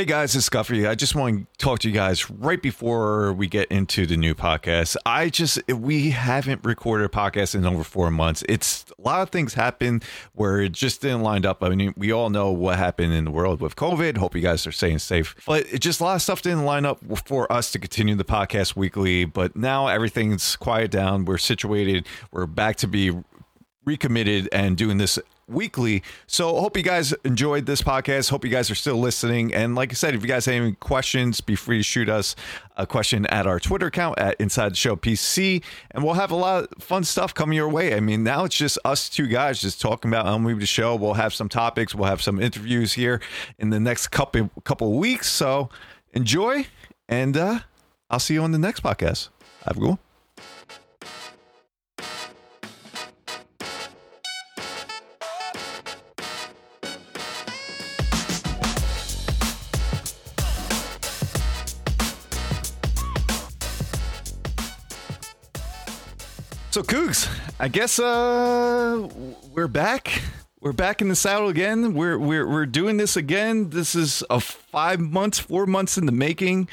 Hey guys, it's Scuffy. I just want to talk to you guys right before we get into the new podcast. I just we haven't recorded a podcast in over four months. It's a lot of things happened where it just didn't line up. I mean, we all know what happened in the world with COVID. Hope you guys are staying safe. But it just a lot of stuff didn't line up for us to continue the podcast weekly. But now everything's quiet down. We're situated. We're back to be recommitted and doing this weekly. So hope you guys enjoyed this podcast. Hope you guys are still listening. And like I said, if you guys have any questions, be free to shoot us a question at our Twitter account at Inside the Show PC, and we'll have a lot of fun stuff coming your way. I mean, now it's just us two guys just talking about MLB the Show. We'll have some topics. We'll have some interviews here in the next couple couple weeks. So enjoy, and uh, I'll see you on the next podcast. Have a good one. So Cougs, I guess uh we're back. We're back in the saddle again. We're we're we're doing this again. This is a five months, four months in the making.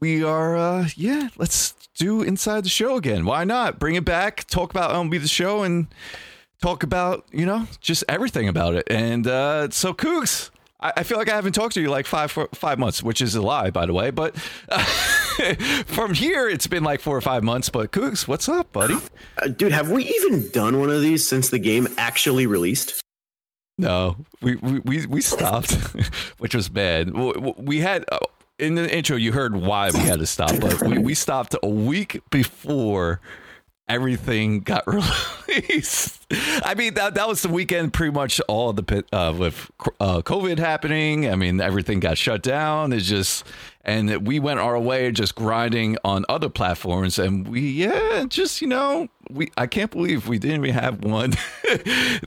We are uh yeah, let's do inside the show again. Why not? Bring it back, talk about MLB the show and talk about, you know, just everything about it. And uh so Cougs, I, I feel like I haven't talked to you like five five months, which is a lie, by the way. But uh, from here, it's been like four or five months. But Cougs, what's up, buddy? Uh, dude, have we even done one of these since the game actually released? No, we we we stopped, which was bad. We had. Uh, in the intro, you heard why we had to stop, but we, we stopped a week before everything got released. I mean that that was the weekend. Pretty much all of the pit uh, with uh, COVID happening. I mean everything got shut down. It's just and that we went our way just grinding on other platforms. And we yeah just you know we i can't believe we didn't even have one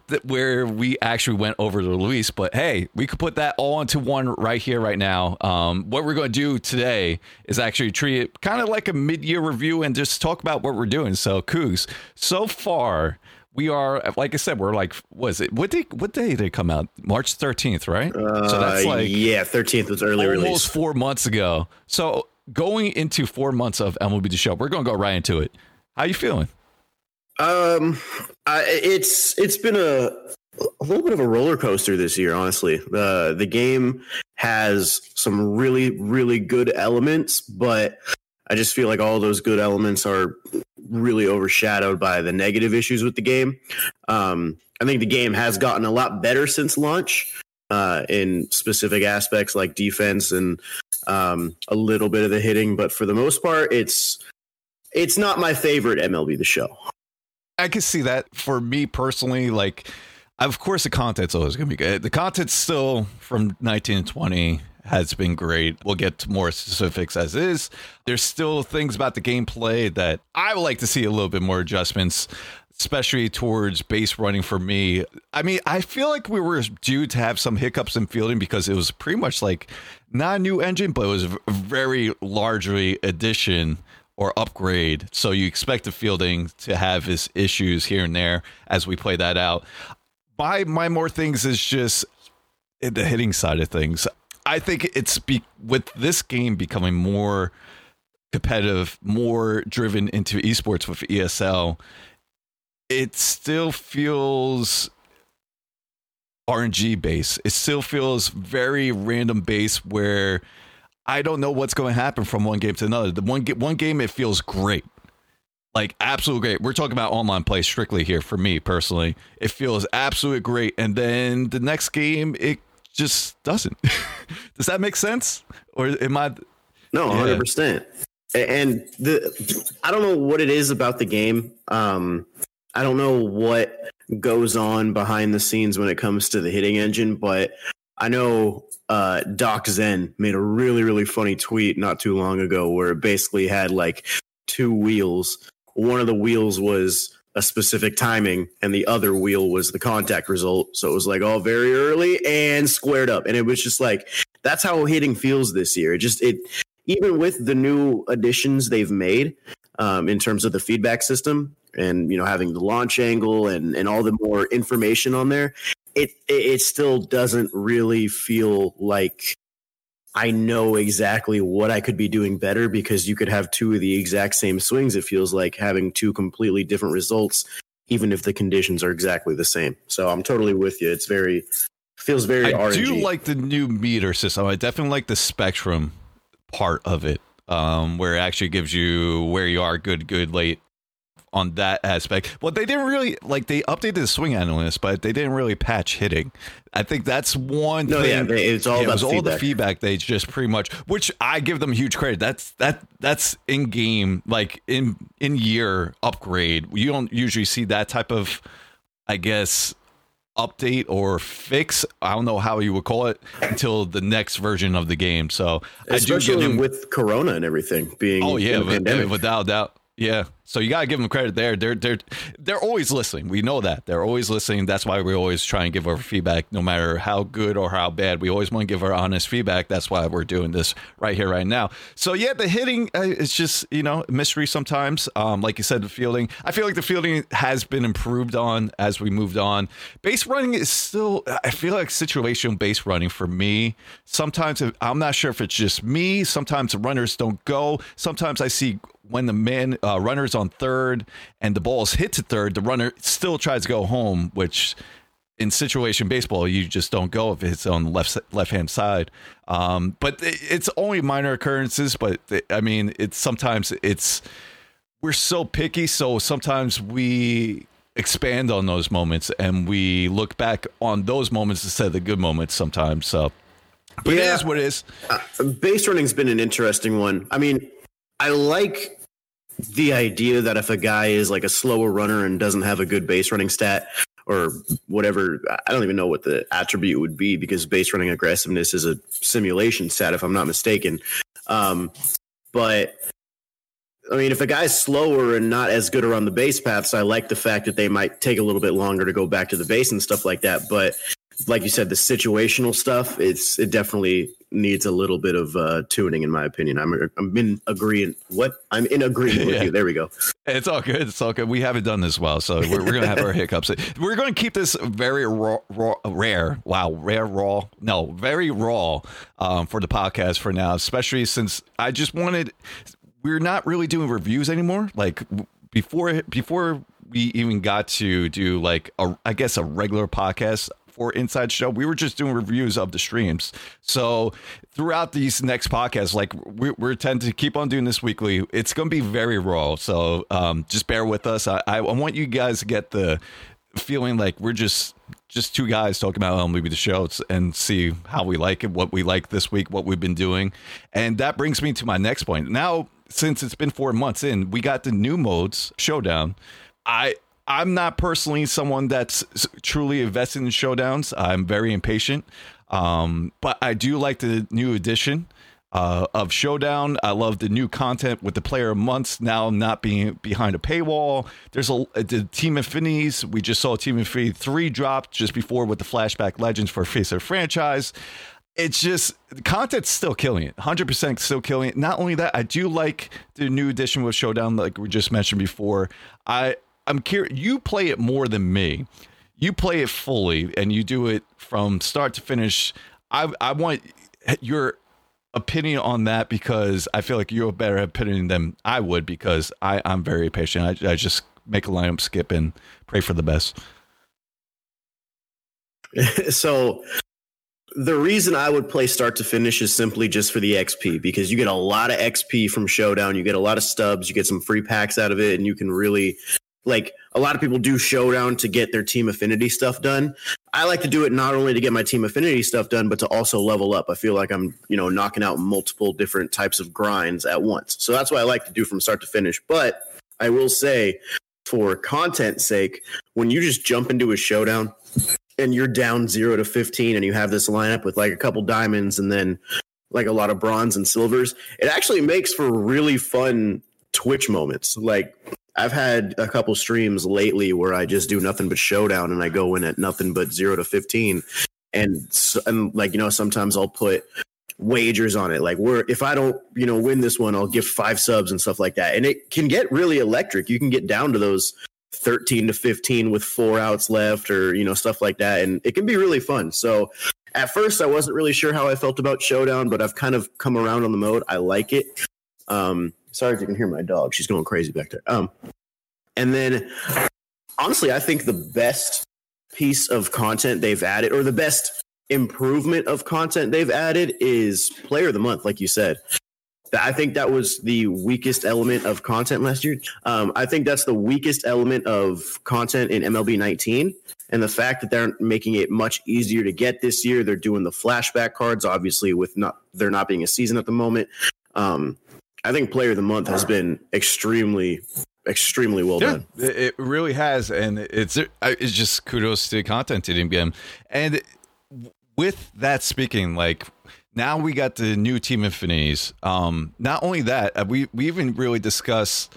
that where we actually went over the release. But hey we could put that all into one right here right now. Um, what we're going to do today is actually treat it kind of like a mid-year review and just talk about what we're doing. So Cougs, so far we are like I said, we're like was it what day what day did it come out? March thirteenth, right? Uh, so that's uh, like yeah, thirteenth was early almost release. four months ago. So going into four months of MLB the show, we're gonna go right into it. How you feeling? Um, I, it's it's been a a little bit of a roller coaster this year, honestly. The the game has some really really good elements, but I just feel like all those good elements are really overshadowed by the negative issues with the game. Um, I think the game has gotten a lot better since launch uh, in specific aspects like defense and um, a little bit of the hitting, but for the most part, it's it's not my favorite MLB the Show. I can see that for me personally. Like, of course, the content's always going to be good. The content's still from 1920 has been great. We'll get to more specifics as is. There's still things about the gameplay that I would like to see a little bit more adjustments, especially towards base running for me. I mean, I feel like we were due to have some hiccups in fielding because it was pretty much like not a new engine, but it was a very largely addition or upgrade. So you expect the fielding to have its issues here and there as we play that out. My my more things is just the hitting side of things. I think it's be, with this game becoming more competitive, more driven into esports with ESL. It still feels RNG base. It still feels very random base where I don't know what's going to happen from one game to another. The one one game it feels great. Like absolutely great. We're talking about online play strictly here for me personally. It feels absolutely great and then the next game it just doesn't. Does that make sense? Or am I? No, hundred yeah. percent. And the I don't know what it is about the game. Um, I don't know what goes on behind the scenes when it comes to the hitting engine, but I know uh, Doc Zen made a really really funny tweet not too long ago where it basically had like two wheels. One of the wheels was a specific timing and the other wheel was the contact result. So it was like all very early and squared up. And it was just like that's how hitting feels this year. It just it even with the new additions they've made um, in terms of the feedback system and you know having the launch angle and and all the more information on there, it it, it still doesn't really feel like I know exactly what I could be doing better because you could have two of the exact same swings. It feels like having two completely different results, even if the conditions are exactly the same. So I'm totally with you. It's very feels very. I RNG. do like the new meter system. I definitely like the spectrum part of it, um, where it actually gives you where you are, good, good, late, on that aspect. Well, they didn't really like they updated the swing analyst, but they didn't really patch hitting. I think that's one no, thing. yeah, it's all Yeah, it was the all feedback. the feedback they just pretty much which I give them huge credit. That's that that's in game like in in year upgrade. You don't usually see that type of I guess update or fix. I don't know how you would call it until the next version of the game. So I do especially give them with Corona and everything being. Oh yeah, in the with- pandemic. without doubt. Yeah. So you gotta give them credit there. They're they're they're always listening. We know that they're always listening. That's why we always try and give our feedback, no matter how good or how bad. We always want to give our honest feedback. That's why we're doing this right here, right now. So yeah, the hitting uh, is just you know mystery sometimes. Um, like you said, the fielding. I feel like the fielding has been improved on as we moved on. Base running is still. I feel like situational base running for me. Sometimes I'm not sure if it's just me. Sometimes runners don't go. Sometimes I see when the man uh, runner's on third and the ball is hit to third, the runner still tries to go home, which in situation baseball you just don't go if it's on the left left hand side. Um, but it- it's only minor occurrences. But I mean, it's sometimes it's we're so picky, so sometimes we expand on those moments and we look back on those moments instead of the good moments sometimes. So, but Yeah. is what it is. base running's been an interesting one. I mean, I like the idea that if a guy is like a slower runner and doesn't have a good base running stat or whatever, I don't even know what the attribute would be because base running aggressiveness is a simulation stat, if I'm not mistaken. Um, but I mean, if a guy's slower and not as good around the base paths, I like the fact that they might take a little bit longer to go back to the base and stuff like that. But like you said, the situational stuff, it's it definitely needs a little bit of uh, tuning, in my opinion. I'm I'm in agreement. What I'm in agreement with Yeah. you. There we go. It's all good. It's all good. We haven't done this well, so we're, we're going to have our hiccups. We're going to keep this very raw, raw, rare. Wow, rare, raw. No, very raw um, for the podcast for now, especially since I just wanted. We're not really doing reviews anymore. Like before, before we even got to do like a, I guess a regular podcast for Inside Show, we were just doing reviews of the streams. So throughout these next podcasts, like we, we're tend to keep on doing this weekly. It's going to be very raw. So um, just bear with us. I, I, want you guys to get the feeling like we're just just two guys talking about maybe the show and see how we like it, what we like this week, what we've been doing, and that brings me to my next point. Now, since it's been four months in, we got the new modes showdown. I I'm not personally someone that's truly invested in showdowns. I'm very impatient, um, but I do like the new edition uh, of Showdown. I love the new content with the player months now not being behind a paywall. There's a the Team Affinities. We just saw Team Affinity 3 drop just before with the flashback legends for Face of franchise. It's just the content's still killing it. 100% still killing it. Not only that, I do like the new edition with Showdown, like we just mentioned before. I I'm curious. You play it more than me. You play it fully, and you do it from start to finish. I I want your opinion on that because I feel like you have a better opinion than I would because I, I'm very patient. I, I just make a lineup, skip, and pray for the best. so the reason I would play start to finish is simply just for the XP because you get a lot of XP from Showdown. You get a lot of stubs. You get some free packs out of it, and you can really like a lot of people do Showdown to get their team affinity stuff done. I like to do it not only to get my team affinity stuff done, but to also level up. I feel like I'm you know knocking out multiple different types of grinds at once. So that's what I like to do from start to finish. But I will say, for content sake, when you just jump into a Showdown and you're down zero to 15 and you have this lineup with like a couple diamonds and then like a lot of bronze and silvers, it actually makes for really fun Twitch moments. Like I've had a couple streams lately where I just do nothing but showdown and I go in at nothing but zero to 15. And, s- and like, you know, sometimes I'll put wagers on it. Like where if I don't, you know, win this one, I'll give five subs and stuff like that. And it can get really electric. You can get down to those 13 to 15 with four outs left or you know stuff like that and it can be really fun so at first i wasn't really sure how i felt about showdown but i've kind of come around on the mode i like it um sorry if you can hear my dog she's going crazy back there um and then honestly i think the best piece of content they've added or the best improvement of content they've added is player of the month like you said I think that was the weakest element of content last year. Um, I think that's the weakest element of content in MLB 19. And the fact that they're making it much easier to get this year, they're doing the flashback cards, obviously, with not there not being a season at the moment. Um, I think Player of the Month has been extremely, extremely well yeah, done. It really has, and it's it's just kudos to the content team again. And with that speaking, like now we got the new Team Affinities. Um, not only that, uh, we we even really discuss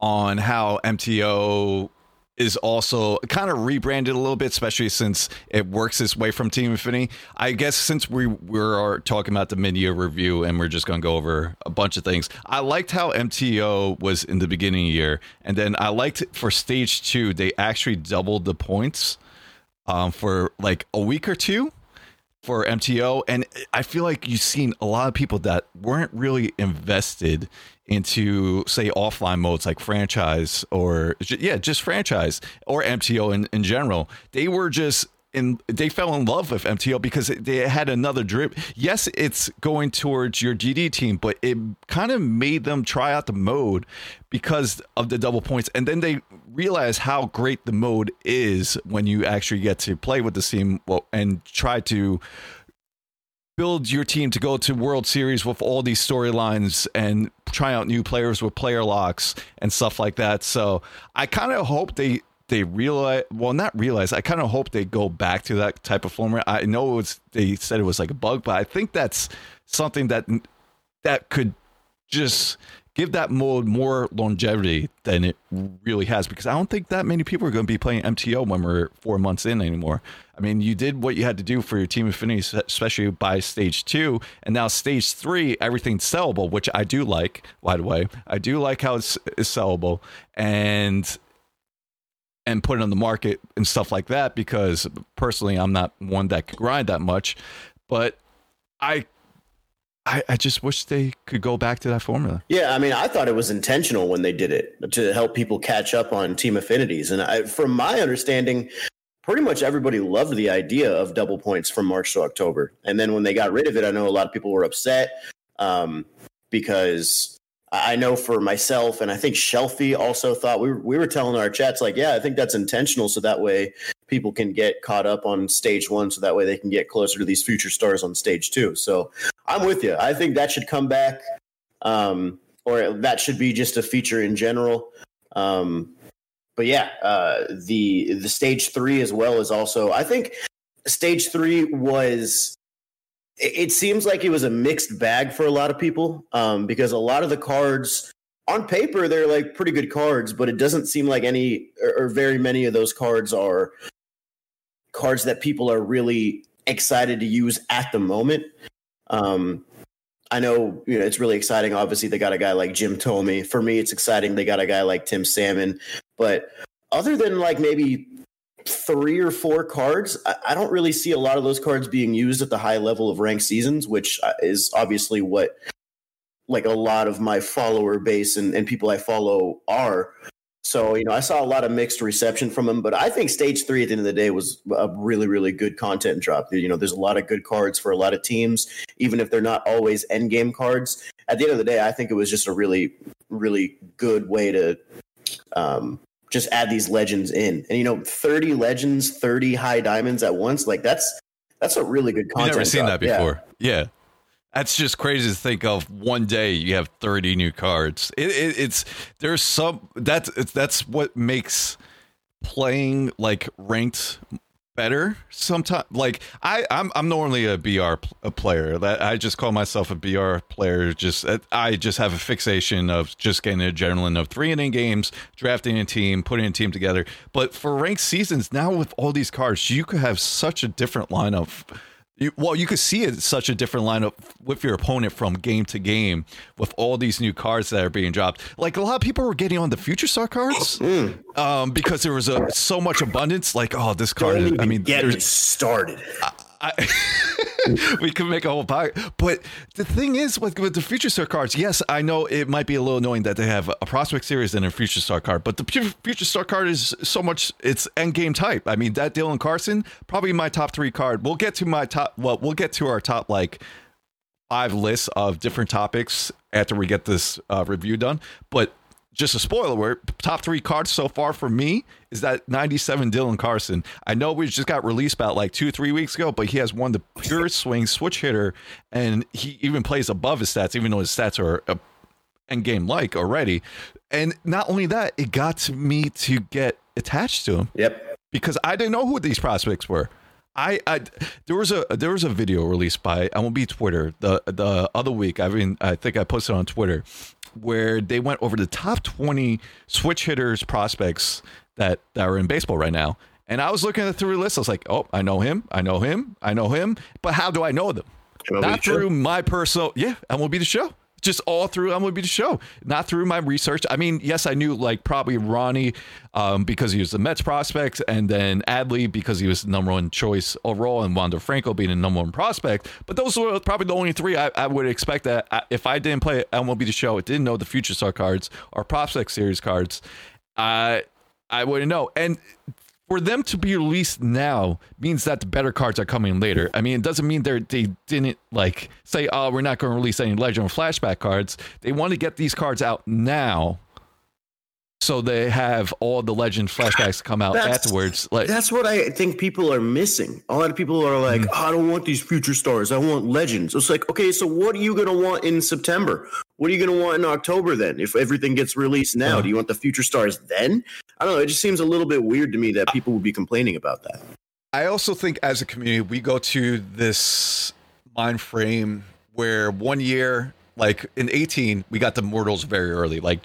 on how MTO is also kind of rebranded a little bit, especially since it works its way from Team Affinity. I guess since we we're talking about the mid-year review and we're just going to go over a bunch of things. I liked how MTO was in the beginning of the year, and then I liked for stage two they actually doubled the points um, for like a week or two for MTO. And I feel like you've seen a lot of people that weren't really invested into, say, offline modes like franchise or, yeah, just franchise or MTO in, in general. They were just and they fell in love with MTO because they had another drip. Yes, it's going towards your DD team, but it kind of made them try out the mode because of the double points. And then they realize how great the mode is when you actually get to play with the team and try to build your team to go to World Series with all these storylines and try out new players with player locks and stuff like that. So I kind of hope they they realize well not realize i kind of hope they go back to that type of format i know it's they said it was like a bug but i think that's something that that could just give that mode more longevity than it really has because i don't think that many people are going to be playing mto when we're four months in anymore i mean you did what you had to do for your team affinity especially by stage two and now stage three everything's sellable which i do like by the way i do like how it's, it's sellable and and put it on the market and stuff like that because personally I'm not one that grind that much. But I I, I just wish they could go back to that formula. Yeah, I mean, I thought it was intentional when they did it to help people catch up on team affinities. And I, from my understanding, pretty much everybody loved the idea of double points from March to October. And then when they got rid of it, I know a lot of people were upset um, because I know for myself, and I think Shelfie also thought we were, we were telling our chats like, yeah, I think that's intentional, so that way people can get caught up on stage one, so that way they can get closer to these future stars on stage two. So I'm with you. I think that should come back, um, or that should be just a feature in general. Um, but yeah, uh, the the stage three as well is also. I think stage three was it seems like it was a mixed bag for a lot of people um, because a lot of the cards on paper they're like pretty good cards, but it doesn't seem like any or, or very many of those cards are cards that people are really excited to use at the moment. Um, I know, you know it's really exciting. Obviously, they got a guy like Jim Thome. For me, it's exciting. They got a guy like Tim Salmon. But other than like maybe three or four cards. I, don't really see a lot of those cards being used at the high level of ranked seasons, which uh, is obviously what like a lot of my follower base and, and people I follow are. So, you know, I saw a lot of mixed reception from them, but I think stage three at the end of the day was a really, really good content drop. You know, there's a lot of good cards for a lot of teams, even if they're not always end game cards. At the end of the day, I think it was just a really, really good way to um, just add these legends in. And you know, 30 legends, 30 high diamonds at once, like that's that's a really good content. I've never seen drop. that before. Yeah. yeah. That's just crazy to think of. One day you have 30 new cards. It, it, it's there's some that's that's what makes playing like ranked better sometimes like i i'm, I'm normally a br a player that i just call myself a br player just uh, i just have a fixation of just getting adrenaline of three inning games drafting a team putting a team together but for ranked seasons now with all these cards you could have such a different lineup You, well, you could see it such a different lineup with your opponent from game to game with all these new cards that are being dropped. Like a lot of people were getting on the future star cards Mm. um, because there was a so much abundance. Like, oh, this card. Is, I mean, get started. I, we could make a whole pie. But the thing is, with, with the Future Star cards, yes, I know it might be a little annoying that they have a Prospect Series and a Future Star card, but the Future Star card is so much, it's end game type. I mean, that Dylan Carlson, probably my top three card. We'll get to my top, well, we'll get to our top, like, five lists of different topics after we get this uh, review done. But just a spoiler alert, top three cards so far for me is that 97 Dylan Carlson. I know we just got released about like two, three weeks ago, but he has won the purest swing switch hitter, and he even plays above his stats, even though his stats are uh, end game like already. And not only that, it got me to get attached to him Yep. because I didn't know who these prospects were. I, I there was a there was a video released by I won't be Twitter the the other week. I mean, I think I posted on Twitter where they went over the top twenty switch hitters prospects that that are in baseball right now. And I was looking at through the list. I was like, oh, I know him, I know him, I know him. But how do I know them? Not show? through my personal, yeah, be the show. Just all through MLB the show, not through my research. I mean, yes, I knew like probably Ronnie um, because he was the Mets prospect, and then Adley because he was number one choice overall, and Wander Franco being the number one prospect. But those were probably the only three I, I would expect that I, if I didn't play MLB the show, it didn't know the Future Star cards or Prospect Series cards, I I wouldn't know. And for them to be released now means that the better cards are coming later. I mean, it doesn't mean they they didn't like say, "Oh, we're not going to release any Legend Flashback cards." They want to get these cards out now, so they have all the Legend flashbacks come out That's- afterwards. Like, That's what I think people are missing. A lot of people are like, Mm-hmm. oh, I don't want these future stars. I want legends. It's like, okay, so what are you going to want in September? What are you going to want in October then? If everything gets released now, do you want the future stars then? I don't know. It just seems a little bit weird to me that people would be complaining about that. I also think as a community, we go to this mind frame where one year, like in 18, we got the mortals very early. Like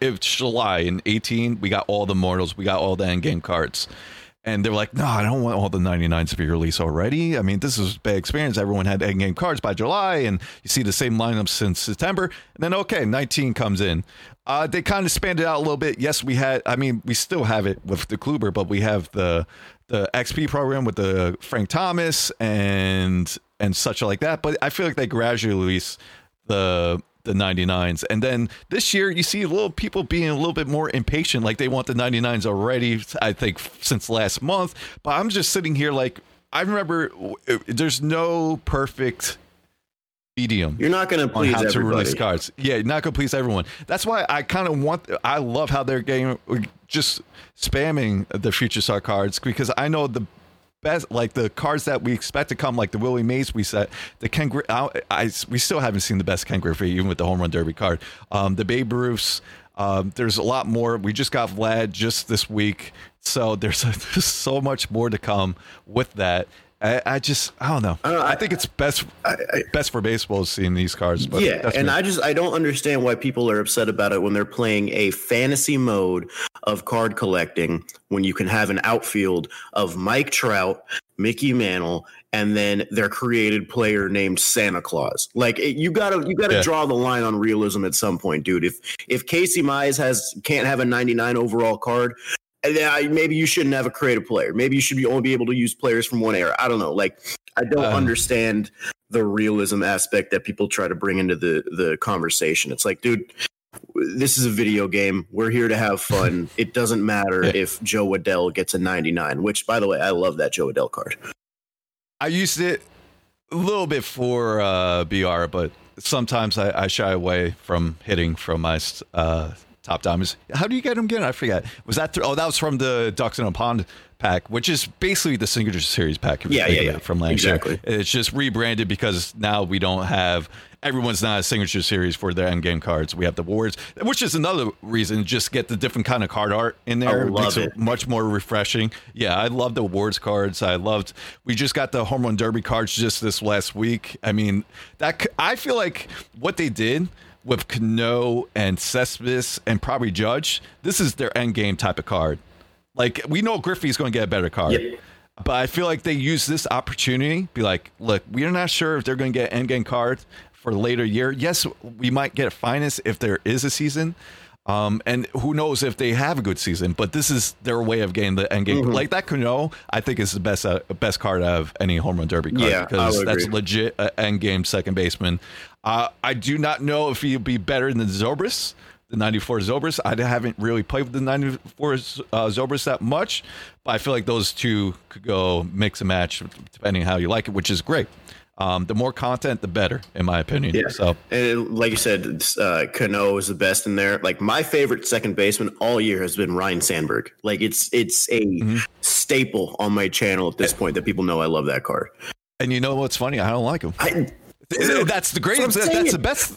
if July in 18, we got all the mortals, we got all the end game cards. And they're like, no, I don't want all the 99s to be released already. I mean, this is bad experience. Everyone had end game cards by July, and you see the same lineup since September. And then, okay, 19 comes in. Uh, they kind of spanned it out a little bit. Yes, we had, I mean, we still have it with the Kluber, but we have the the XP program with the Frank Thomas and and such like that. But I feel like they gradually release the the 99s and then this year you see a little people being a little bit more impatient like they want the 99s already i think since last month but i'm just sitting here like i remember there's no perfect medium You're not going to on please how to everybody. release cards. Yeah, not gonna please everyone. That's why I kind of want. I love how they're getting uh, just spamming the future star cards because I know the best, like the cards that we expect to come, like the Willie Mays we set, the Ken. Gri- I, I we still haven't seen the best Ken Griffey even with the home run derby card. Um, the Babe Ruths. Um, there's a lot more. We just got Vlad just this week, so there's, there's so much more to come with that. I, I just I don't know. Uh, I, I- think it's best I- best for baseball seeing these cards. But yeah, and me. I just I don't understand why people are upset about it when they're playing a fantasy mode of card collecting when you can have an outfield of Mike Trout, Mickey Mantle, and then their created player named Santa Claus. Like it, you gotta you gotta Yeah. draw the line on realism at some point, dude. If if Casey Mize has can't have a 99 overall card. Maybe you shouldn't have a creative player. Maybe you should be only be able to use players from one era. I don't know. Like I don't Um, understand the realism aspect that people try to bring into the the conversation. It's like, dude, this is a video game. We're here to have fun. it doesn't matter Yeah. if Jo Adell gets a 99, which by the way, I love that Jo Adell card. I used it a little bit for uh, BR, but sometimes I, I shy away from hitting from my uh, top diamonds. How do you get them again? I forget. Was that through, oh that was from the Ducks in a Pond pack, which is basically the Signature Series pack. Yeah, yeah, yeah. From last Exactly. year, it's just rebranded because now we don't have everyone's not a Signature Series for their end game cards. We have the Wards, which is another reason. Just get the different kind of card art in there. I love Makes it. much more refreshing. Yeah, I love the awards cards. I loved. We just got the home run derby cards just this last week. I mean, that I feel like what they did with Cano and Cespedes and probably Judge. This is their end game type of card. Like we know Griffey's going to get a better card. Yep. but I feel like they use this opportunity. Be like, look, we are not sure if they're going to get end game cards for later year. Yes, we might get finest if there is a season. Um, and who knows if they have a good season, but this is their way of getting the end game. Mm-hmm. Like that Cano, I think is the best uh, best card out of any home run derby card yeah, because that's legit uh, end game second baseman. Uh, I do not know if he'll be better than Zobrist, the 94 Zobrist. I haven't really played with the 94 uh, Zobrist that much, but I feel like those two could go mix and match depending how you like it, which is great. Um, the more content, the better, in my opinion. Yeah. So, and like you said, uh, Cano is the best in there. Like my favorite second baseman all year has been Ryne Sandberg. Like it's it's a mm-hmm. staple on my channel at this point that people know I love that card. And you know what's funny? I don't like him. I, that's the greatest. That's, that's the best.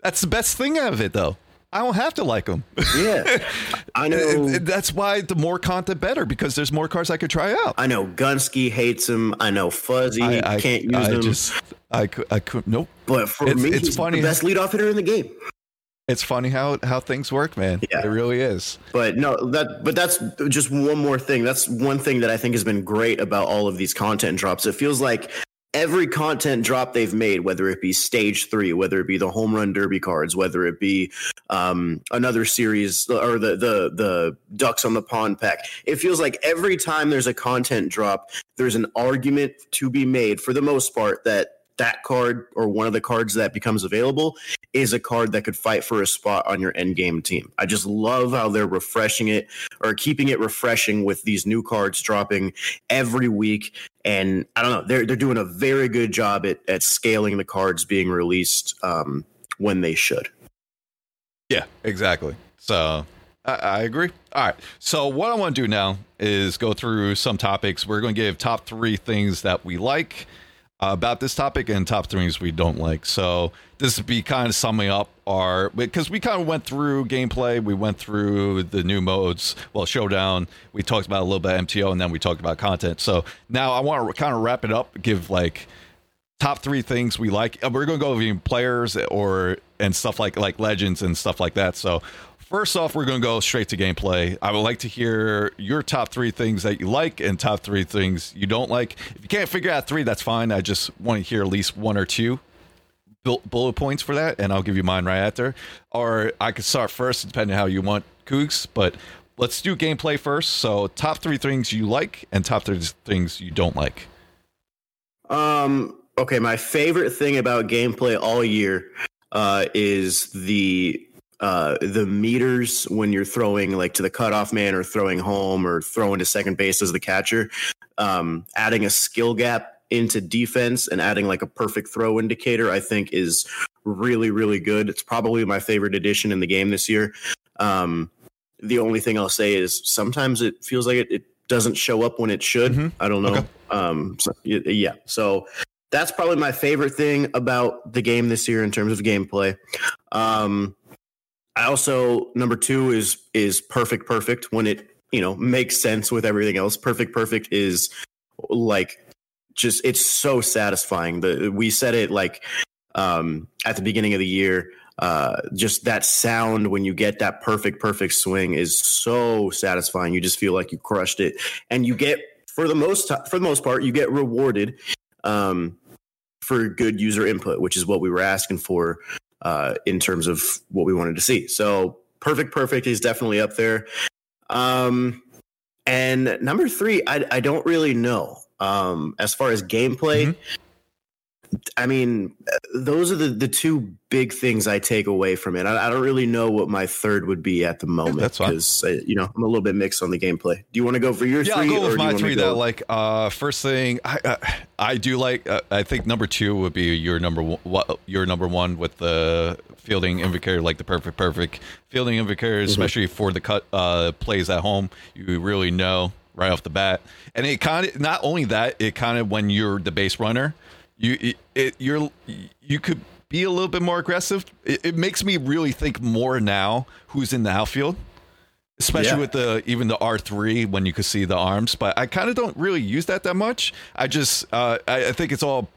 That's the best thing of it, though. I don't have to like them. Yeah, I know. That's why the more content, better, because there's more cars I could try out. I know Gunsky hates him. I know Fuzzy I, I can't use I them. Just, I could, I could, nope. But for it's, me, it's funny. the best leadoff hitter in the game. It's funny how how things work, man. Yeah. It really is. But no, that but that's just one more thing. That's one thing that I think has been great about all of these content drops. It feels like every content drop they've made, whether it be stage three, whether it be the home run derby cards, whether it be um, another series or the the the ducks on the pond pack, it feels like every time there's a content drop, there's an argument to be made for the most part that that card or one of the cards that becomes available is a card that could fight for a spot on your end game team. I just love how they're refreshing it or keeping it refreshing with these new cards dropping every week. And I don't know, they're they're doing a very good job at at scaling the cards being released um, when they should. Yeah, exactly. So I, I agree. All right. So what I want to do now is go through some topics. We're going to give top three things that we like Uh, about this topic and top things we don't like. So this would be kind of summing up our because we kind of went through gameplay, we went through the new modes, well showdown. We talked about a little bit MTO, and then we talked about content. So now I want to kind of wrap it up, give like top three things we like. We're to go over players or and stuff like like legends and stuff like that. So First off, we're going to go straight to gameplay. I would like to hear your top three things that you like and top three things you don't like. If you can't figure out three, that's fine. I just want to hear at least one or two bullet points for that, and I'll give you mine right after. Or I could start first, depending on how you want, Cougs. But let's do gameplay first. So, top three things you like and top three things you don't like. Um. Okay, my favorite thing about gameplay all year uh, is the uh, the meters when you're throwing like to the cutoff man or throwing home or throwing to second base as the catcher, um, adding a skill gap into defense and adding like a perfect throw indicator, I think is really, really good. It's probably my favorite addition in the game this year. Um, the only thing I'll say is sometimes it feels like it, it doesn't show up when it should. Mm-hmm. I don't know. Okay. Um, so, yeah. So that's probably my favorite thing about the game this year in terms of gameplay. Um, I also number two is is perfect perfect when it you know makes sense with everything else. Perfect perfect is like just it's so satisfying. The we said it like um at the beginning of the year. Uh, just that sound when you get that perfect perfect swing is so satisfying. You just feel like you crushed it, and you get for the most for the most part you get rewarded um, for good user input, which is what we were asking for uh, in terms of what we wanted to see. So perfect, perfect is definitely up there. Um, and number three, I, I don't really know. Um, as far as gameplay, mm-hmm. I mean, those are the, the two big things I take away from it. I, I don't really know what my third would be at the moment because uh, you know I'm a little bit mixed on the gameplay. Do you want to go for your yeah, three? Yeah, I'll go with my three. That like uh, first thing, I uh, I do like. Uh, I think number two would be your number one. Your number one with the fielding indicator, like the perfect perfect fielding indicator, mm-hmm. especially for the cut uh, plays at home. You really know right off the bat, and it kind of not only that, it kind of when you're the base runner you it, you're you could be a little bit more aggressive. It, it, makes me really think more now who's in the outfield, especially yeah. with the even the R three when you could see the arms. But I kind of don't really use that that much. I just uh, I, I think it's all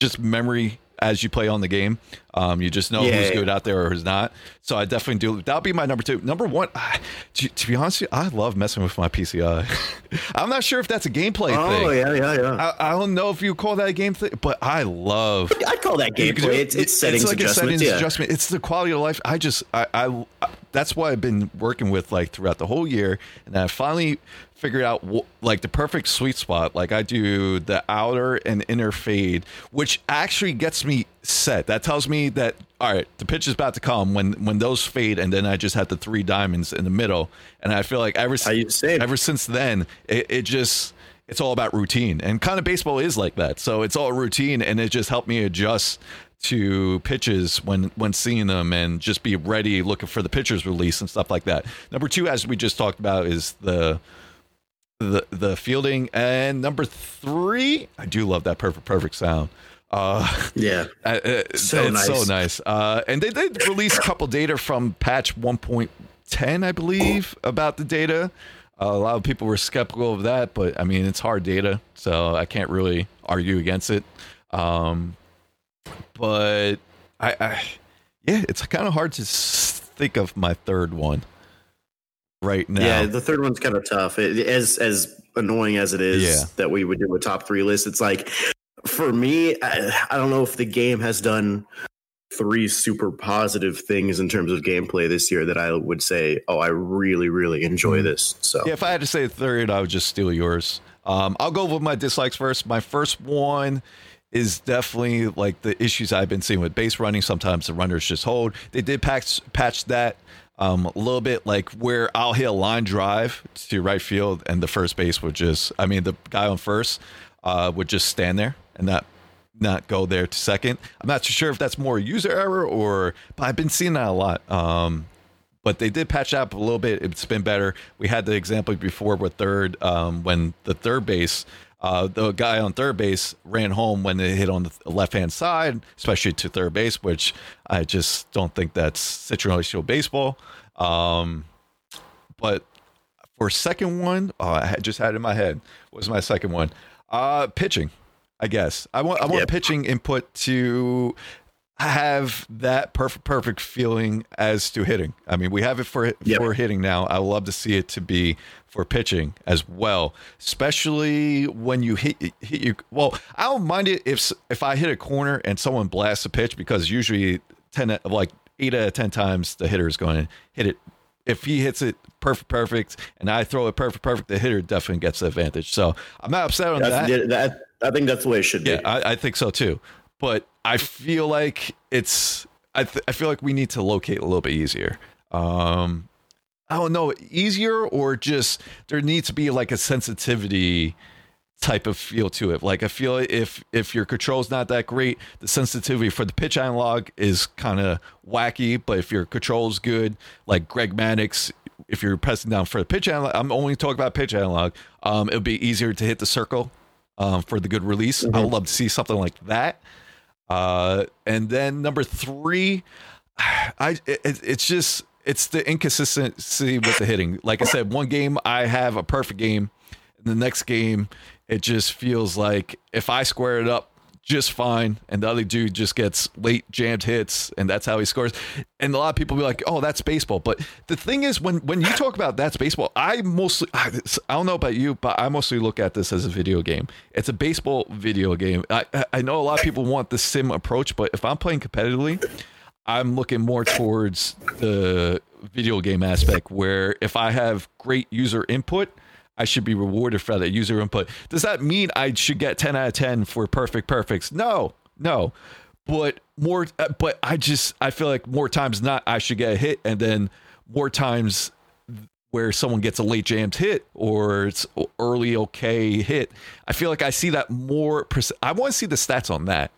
just memory as you play on the game. Um, you just know Yeah, who's yeah. good out there or who's not. So I definitely do. That'll be my number two. Number one, ah, to, to be honest, with you, I love messing with my PCI. I'm not sure if that's a gameplay Oh thing. Oh yeah, yeah, yeah. I, I don't know if you call that a game thing, but I love I'd call that gameplay. It's, it's settings like a settings yeah. adjustment. It's the quality of life. I just, I, I, that's what I've been working with like throughout the whole year, and I finally figured out like the perfect sweet spot. Like I do the outer and inner fade, which actually gets me set. That tells me that all right, the pitch is about to come when when those fade, and then I just have the three diamonds in the middle, and I feel like ever I use the same. ever since then, it, it just it's all about routine, and kind of baseball is like that. So it's all routine, and it just helped me adjust to pitches when when seeing them and just be ready looking for the pitcher's release and stuff like that. Number two, as we just talked about, is the the the fielding, and number three, I do love that perfect perfect sound. Uh, Yeah. uh, uh, So it's so nice. nice. Uh, and they did release a couple data from patch 1.10, I believe, about the data. Uh, a lot of people were skeptical of that, but I mean, it's hard data, so I can't really argue against it. Um, but I, I, yeah, it's kind of hard to think of my third one right now. Yeah, the third one's kind of tough. It, as as annoying as it is Yeah. that we would do a top three list, it's like for me, I, I don't know if the game has done three super positive things in terms of gameplay this year that I would say, oh, I really, really enjoy this. So Yeah, if I had to say a third, I would just steal yours. Um, I'll go with my dislikes first. My first one is definitely like the issues I've been seeing with base running. Sometimes the runners just hold. They did patch patch that um, a little bit, like where I'll hit a line drive to right field, and the first base would just, I mean, the guy on first uh, would just stand there and not not go there to second. I'm not sure if that's more user error or, but I've been seeing that a lot. Um, but they did patch up a little bit. It's been better. We had the example before with third um, when the third base, uh, the guy on third base ran home when they hit on the left hand side, especially to third base, which I just don't think that's situational baseball. Um, but for second one, oh, I just had it in my head. What was my second one? Uh, pitching. I guess I want I want Yep. pitching input to have that perfect perfect feeling as to hitting. I mean, we have it for Yep. for hitting now. I would love to see it to be for pitching as well, especially when you hit hit you. Well, I don't mind it if if I hit a corner and someone blasts a pitch because usually ten like eight out of ten times the hitter is going to hit it. If he hits it perfect perfect and I throw it perfect perfect, the hitter definitely gets the advantage. So I'm not upset on that's, that. that, I think that's the way it should Yeah, be. I, I think so too. But I feel like it's I th- I feel like we need to locate a little bit easier. Um, I don't know, easier or just there needs to be like a sensitivity type of feel to it. Like I feel if if your control's not that great, the sensitivity for the pitch analog is kind of wacky. But if your control's good, like Greg Maddux, if you're pressing down for the pitch analog, I'm only talking about pitch analog. Um, it'll be easier to hit the circle um, for the good release. I would love to see something like that. Uh, and then number three, I it, it's just it's the inconsistency with the hitting. Like I said, one game I have a perfect game, and the next game it just feels like if I square it up just fine, and the other dude just gets late jammed hits, and that's how he scores. And a lot of people be like, "Oh, that's baseball." But the thing is, when when you talk about that's baseball, I mostly I don't know about you, but I mostly look at this as a video game. It's a baseball video game. I I know a lot of people want the sim approach, but if I'm playing competitively. I'm looking more towards the video game aspect where if I have great user input, I should be rewarded for that user input. Does that mean I should get 10 out of 10 for perfect perfects? No, no. But more, uh, but I just, I feel like more times not, I should get a hit. And then more times where someone gets a late jammed hit or it's early okay hit. I feel like I see that more. I want to see the stats on that.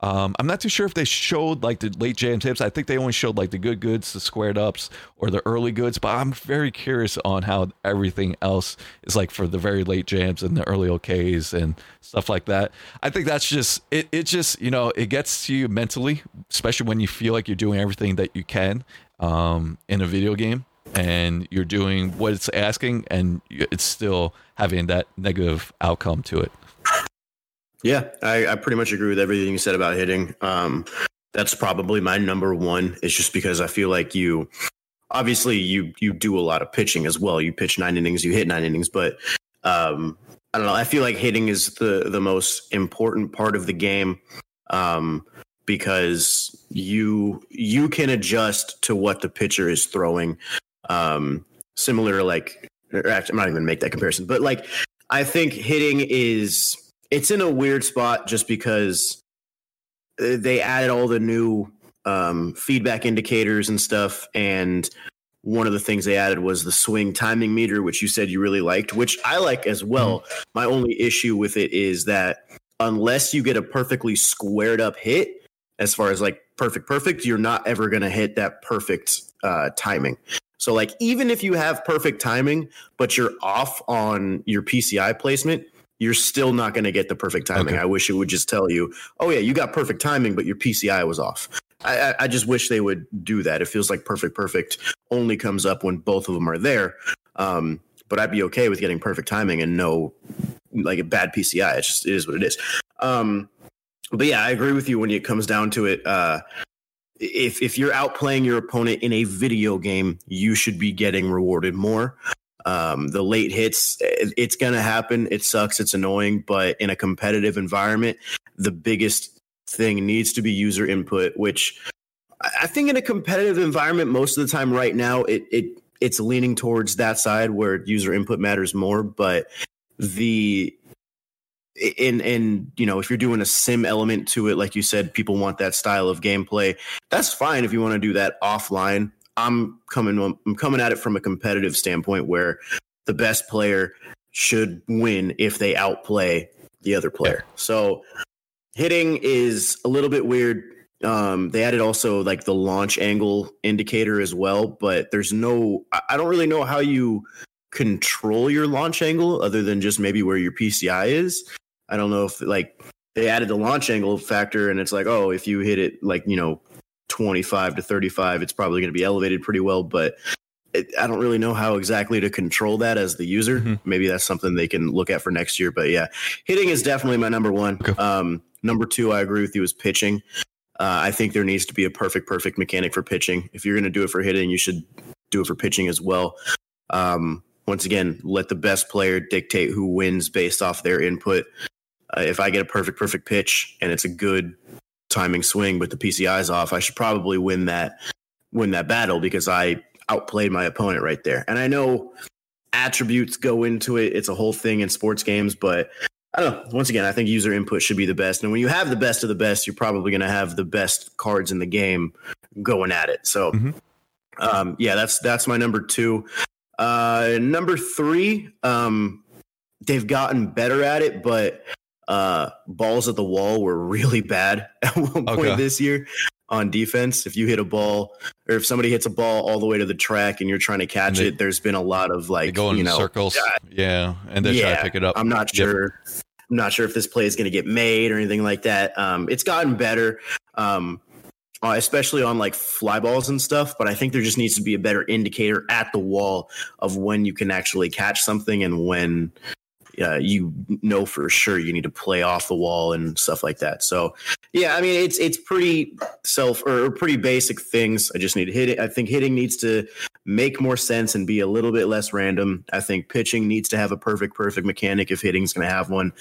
Um, I'm not too sure if they showed like the late jam tips. I think they only showed like the good goods, the squared ups, or the early goods. But I'm very curious on how everything else is like for the very late jams and the early OKs and stuff like that. I think that's just it. It just you know it gets to you mentally, especially when you feel like you're doing everything that you can um, in a video game and you're doing what it's asking, and it's still having that negative outcome to it. Yeah, I, I pretty much agree with everything you said about hitting. Um, that's probably my number one. It's just because I feel like you, obviously, you you do a lot of pitching as well. You pitch nine innings, you hit nine innings, but um, I don't know. I feel like hitting is the the most important part of the game um, because you you can adjust to what the pitcher is throwing. Um, similar, like actually, I'm not even make that comparison, but like I think hitting is it's in a weird spot just because uh, they added all the new um, feedback indicators and stuff and one of the things they added was the swing timing meter, which you said you really liked, which I like as well. Mm-hmm. My only issue with it is that unless you get a perfectly squared up hit, as far as like perfect, perfect, you're not ever going to hit that perfect uh, timing. So, like, even if you have perfect timing, but you're off on your PCI placement, you're still not going to get the perfect timing. Okay. I wish it would just tell you, oh, yeah, you got perfect timing, but your PCI was off. I, I just wish they would do that. It feels like perfect, perfect only comes up when both of them are there. Um, but I'd be okay with getting perfect timing and no like a bad PCI. It just it is what it is. Um, but yeah, I agree with you when it comes down to it. Uh, if if you're outplaying your opponent in a video game, you should be getting rewarded more. Um, the late hits, it's gonna happen. It sucks. It's annoying, but in a competitive environment, the biggest thing needs to be user input, which I think in a competitive environment, most of the time right now, it it it's leaning towards that side where user input matters more. But the in in you know if you're doing a sim element to it, like you said, people want that style of gameplay. That's fine if you want to do that offline. I'm coming I'm coming at it from a competitive standpoint where the best player should win if they outplay the other player. Yeah. So hitting is a little bit weird um, they added also like the launch angle indicator as well, but there's no, I don't really know how you control your launch angle other than just maybe where your PCI is. I don't know if like they added the launch angle factor and it's like, oh, if you hit it like, you know, 25 to 35, it's probably going to be elevated pretty well, but it, I don't really know how exactly to control that as the user. Mm-hmm. Maybe that's something they can look at for next year, but yeah, hitting is definitely my number one. Okay. Um, number two, I agree with you is pitching. Uh, I think there needs to be a perfect, perfect mechanic for pitching. If you're going to do it for hitting, you should do it for pitching as well. Um, once again, let the best player dictate who wins based off their input. Uh, if I get a perfect, perfect pitch and it's a good timing swing, but the PCI is off, I should probably win that win that battle because I outplayed my opponent right there. And I know attributes go into it; it's a whole thing in sports games, but I don't know. Once again, I think user input should be the best. And when you have the best of the best, you're probably going to have the best cards in the game going at it. So, mm-hmm. um, yeah, that's that's my number two. Uh, number three, um, they've gotten better at it, but uh, balls at the wall were really bad at one point okay. this year on defense. If you hit a ball or if somebody hits a ball all the way to the track and you're trying to catch they, it, there's been a lot of like going you know circles. Yeah, and they yeah, try to pick it up. I'm not sure. Yep. I'm not sure if this play is going to get made or anything like that. Um, it's gotten better. Um, uh, especially on like fly balls and stuff. But I think there just needs to be a better indicator at the wall of when you can actually catch something and when uh, you know for sure you need to play off the wall and stuff like that. So yeah, I mean it's it's pretty self or pretty basic things. I just need to hit it. I think hitting needs to make more sense and be a little bit less random. I think pitching needs to have a perfect perfect mechanic if hitting's going to have one,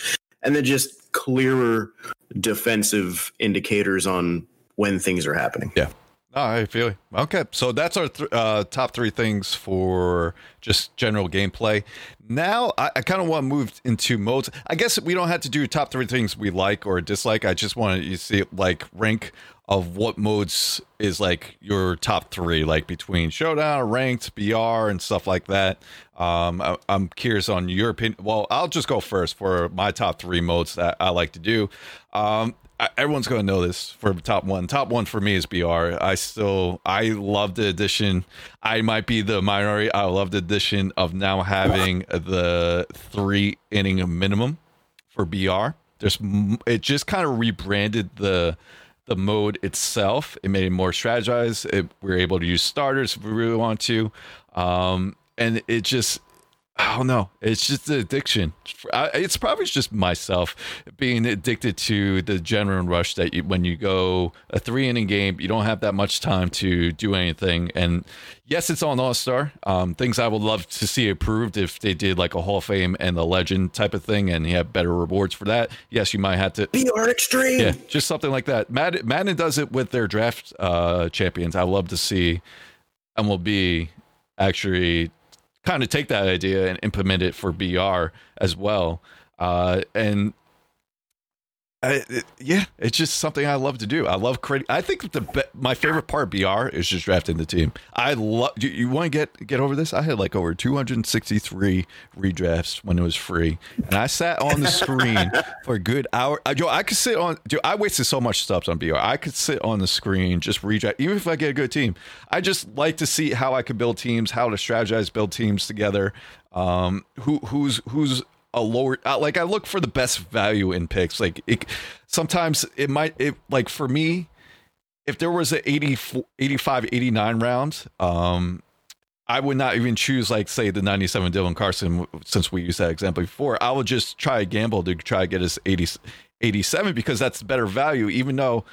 and then just clearer defensive indicators on when things are happening. Yeah. Oh, I feel you. Okay, so that's our th- uh, top three things for just general gameplay. Now, I, I kind of want to move into modes. I guess we don't have to do top three things we like or dislike. I just want to see like rank of what modes is like your top three, like between showdown, ranked, BR, and stuff like that. Um, I, am curious on your opinion. Well, I'll just go first for my top three modes that I like to do. Um, everyone's going to know this for top one. Top one for me is BR. I still I love the addition. I might be the minority. I love the addition of now having the three inning minimum for BR. There's it just kind of rebranded the the mode itself. It made it more strategized. It, we are able to use starters if we really want to, um, and it just I don't know. It's just the addiction. It's probably just myself being addicted to the general rush that you, when you go a three inning game, you don't have that much time to do anything. And yes, it's on All Star. Um, things I would love to see approved if they did like a Hall of Fame and the Legend type of thing, and you have better rewards for that. Yes, you might have to be our extreme. Yeah, just something like that. Madden, Madden does it with their draft uh, champions. I would love to see MLB actually kind of take that idea and implement it for BR as well. Uh, and I, it, yeah, it's just something I love to do. I love creating. I think the my favorite part of BR is just drafting the team. I love. You, you want to get get over this? I had like over 263 redrafts when it was free, and I sat on the screen for a good hour. I, Joe, I could sit on. Joe, I wasted so much stuff on BR. I could sit on the screen just redraft, even if I get a good team. I just like to see how I could build teams, how to strategize, build teams together. Um, who who's who's a lower uh, like I look for the best value in picks. Like it, sometimes it might it like for me if there was a 84, 85 89 round um I would not even choose like say the 97 Dylan Carlson since we used that example before. I would just try a gamble to try to get his 80 87 because that's better value even though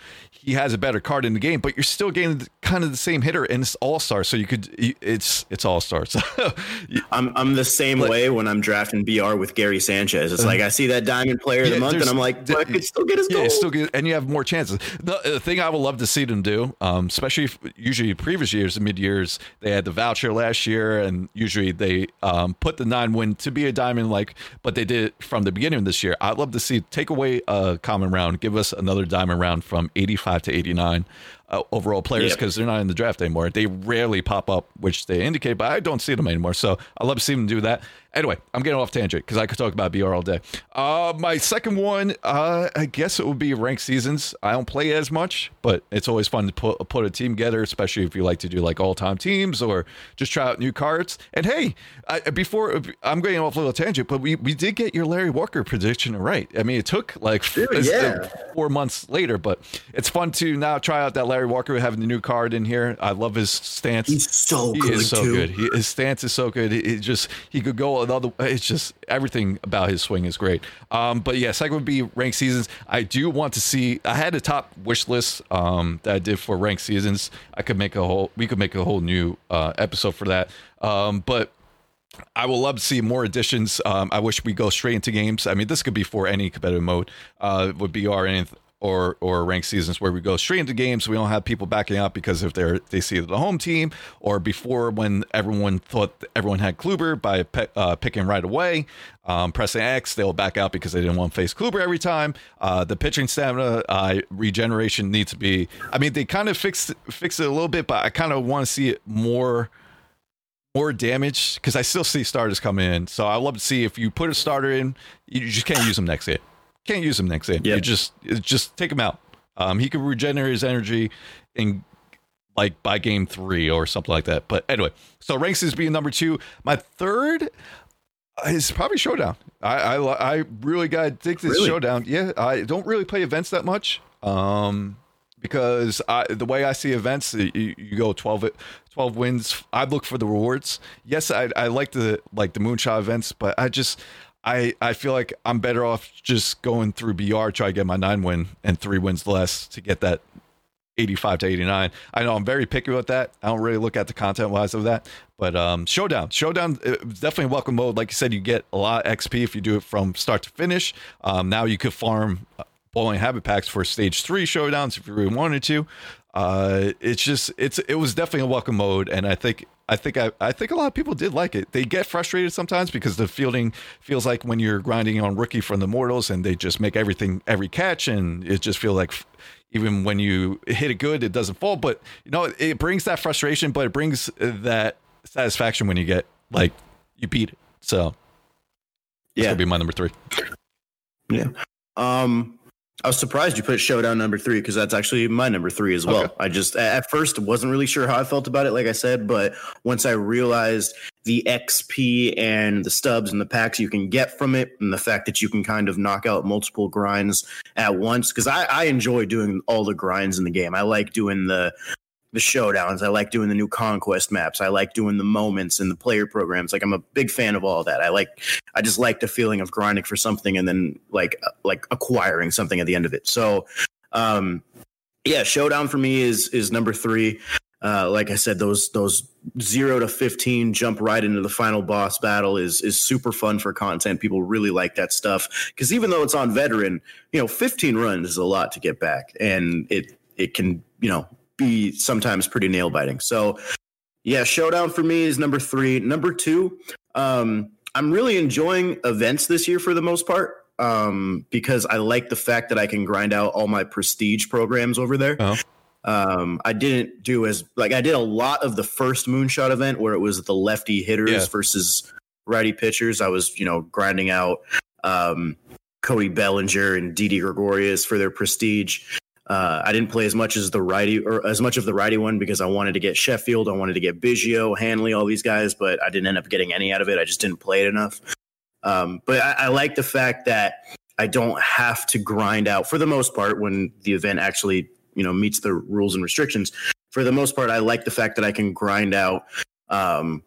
he has a better card in the game, but you're still getting kind of the same hitter, and it's all star. So you could, it's it's all stars. I'm I'm the same but, way when I'm drafting BR with Gary Sanchez. It's uh, like I see that diamond player of the month, and I'm like, I could still get his goal. Still get, and you have more chances. The, the, thing I would love to see them do, um, especially if, usually previous years, mid years, they had the voucher last year, and usually they um, put the nine win to be a diamond, like, but they did it from the beginning of this year. I'd love to see take away a common round, give us another diamond round from 85 to 89 uh, overall players because they're not in the draft anymore. They rarely pop up, which they indicate, but I don't see them anymore. So I love to see them do that. Anyway, I'm getting off tangent because I could talk about BR all day. Uh, my second one, uh, I guess it would be ranked seasons. I don't play as much, but it's always fun to put, put a team together, especially if you like to do like all time teams or just try out new cards. And hey, I, before I'm going off a little tangent, but we, we did get your Larry Walker prediction right. I mean, it took like Dude, yeah. four months later, but it's fun to now try out that Larry Walker having the new card in here. I love his stance. He's so he good. Is so too. good. He, his stance is so good. He, he just he could go another. It's just everything about his swing is great. Um, but yeah, second would be ranked seasons. I do want to see. I had a top wish list um, that I did for ranked seasons. I could make a whole. We could make a whole new uh, episode for that. Um, but I will love to see more additions. Um, I wish we go straight into games. I mean, this could be for any competitive mode. Uh, would be our or or ranked seasons where we go straight into games. We don't have people backing up because if they're they see the home team or before when everyone thought everyone had Kluber by pe- uh, picking right away, um, pressing X, they'll back out because they didn't want to face Kluber every time. Uh, the pitching stamina uh, regeneration needs to be. I mean, they kind of fixed fixed it a little bit, but I kind of want to see it more more damage because I still see starters come in. So I love to see if you put a starter in, you just can't use them next hit. Can't use him next game. Yep. You just just take him out. Um, he could regenerate his energy in like by game three or something like that. But anyway, so ranks is being number two. My third is probably Showdown. I I, I really got addicted really? to Showdown. Yeah, I don't really play events that much. Um, because I, the way I see events, you, you, go 12, 12 wins. I look for the rewards. Yes, I, I like the like the moonshot events, but I just I, I feel like I'm better off just going through BR, try to get my nine win and three wins less to get that 85 to 89. I know I'm very picky with that. I don't really look at the content wise of that, but um, Showdown, Showdown, definitely welcome mode. Like you said, you get a lot of XP if you do it from start to finish. Um, now you could farm uh, bowling habit packs for stage three showdowns if you really wanted to. Uh, it's just it's it was definitely a welcome mode, and I think I think I, I think a lot of people did like it. They get frustrated sometimes because the fielding feels like when you're grinding on rookie from the mortals and they just make everything every catch and it just feels like even when you hit it good it doesn't fall. But you know it brings that frustration, but it brings that satisfaction when you get like you beat it. So yeah, gonna be my number three. Yeah. Um I was surprised you put Showdown number three because that's actually my number three as well. Okay. I just at first wasn't really sure how I felt about it, like I said, but once I realized the XP and the stubs and the packs you can get from it, and the fact that you can kind of knock out multiple grinds at once, because I, I enjoy doing all the grinds in the game. I like doing the the showdowns. I like doing the new conquest maps. I like doing the moments and the player programs. Like I'm a big fan of all that. I like I just like the feeling of grinding for something and then like uh, like acquiring something at the end of it. So um yeah, showdown for me is is number 3. Uh, like I said, those those zero to fifteen jump right into the final boss battle is is super fun for content. People really like that stuff because even though it's on veteran, you know, fifteen runs is a lot to get back, and it it can you know be sometimes pretty nail biting. So, yeah, Showdown for me is number three. Number two, um, I'm really enjoying events this year for the most part um, because I like the fact that I can grind out all my prestige programs over there. Oh. Um, I didn't do as like I did a lot of the first moonshot event where it was the lefty hitters yeah. versus righty pitchers. I was you know grinding out um, Cody Bellinger and Didi Gregorius for their prestige. Uh, I didn't play as much as the righty or as much of the righty one because I wanted to get Sheffield, I wanted to get Biggio, Hanley, all these guys, but I didn't end up getting any out of it. I just didn't play it enough. Um, but I, I like the fact that I don't have to grind out for the most part when the event actually you know meets the rules and restrictions. For the most part, I like the fact that I can grind out um,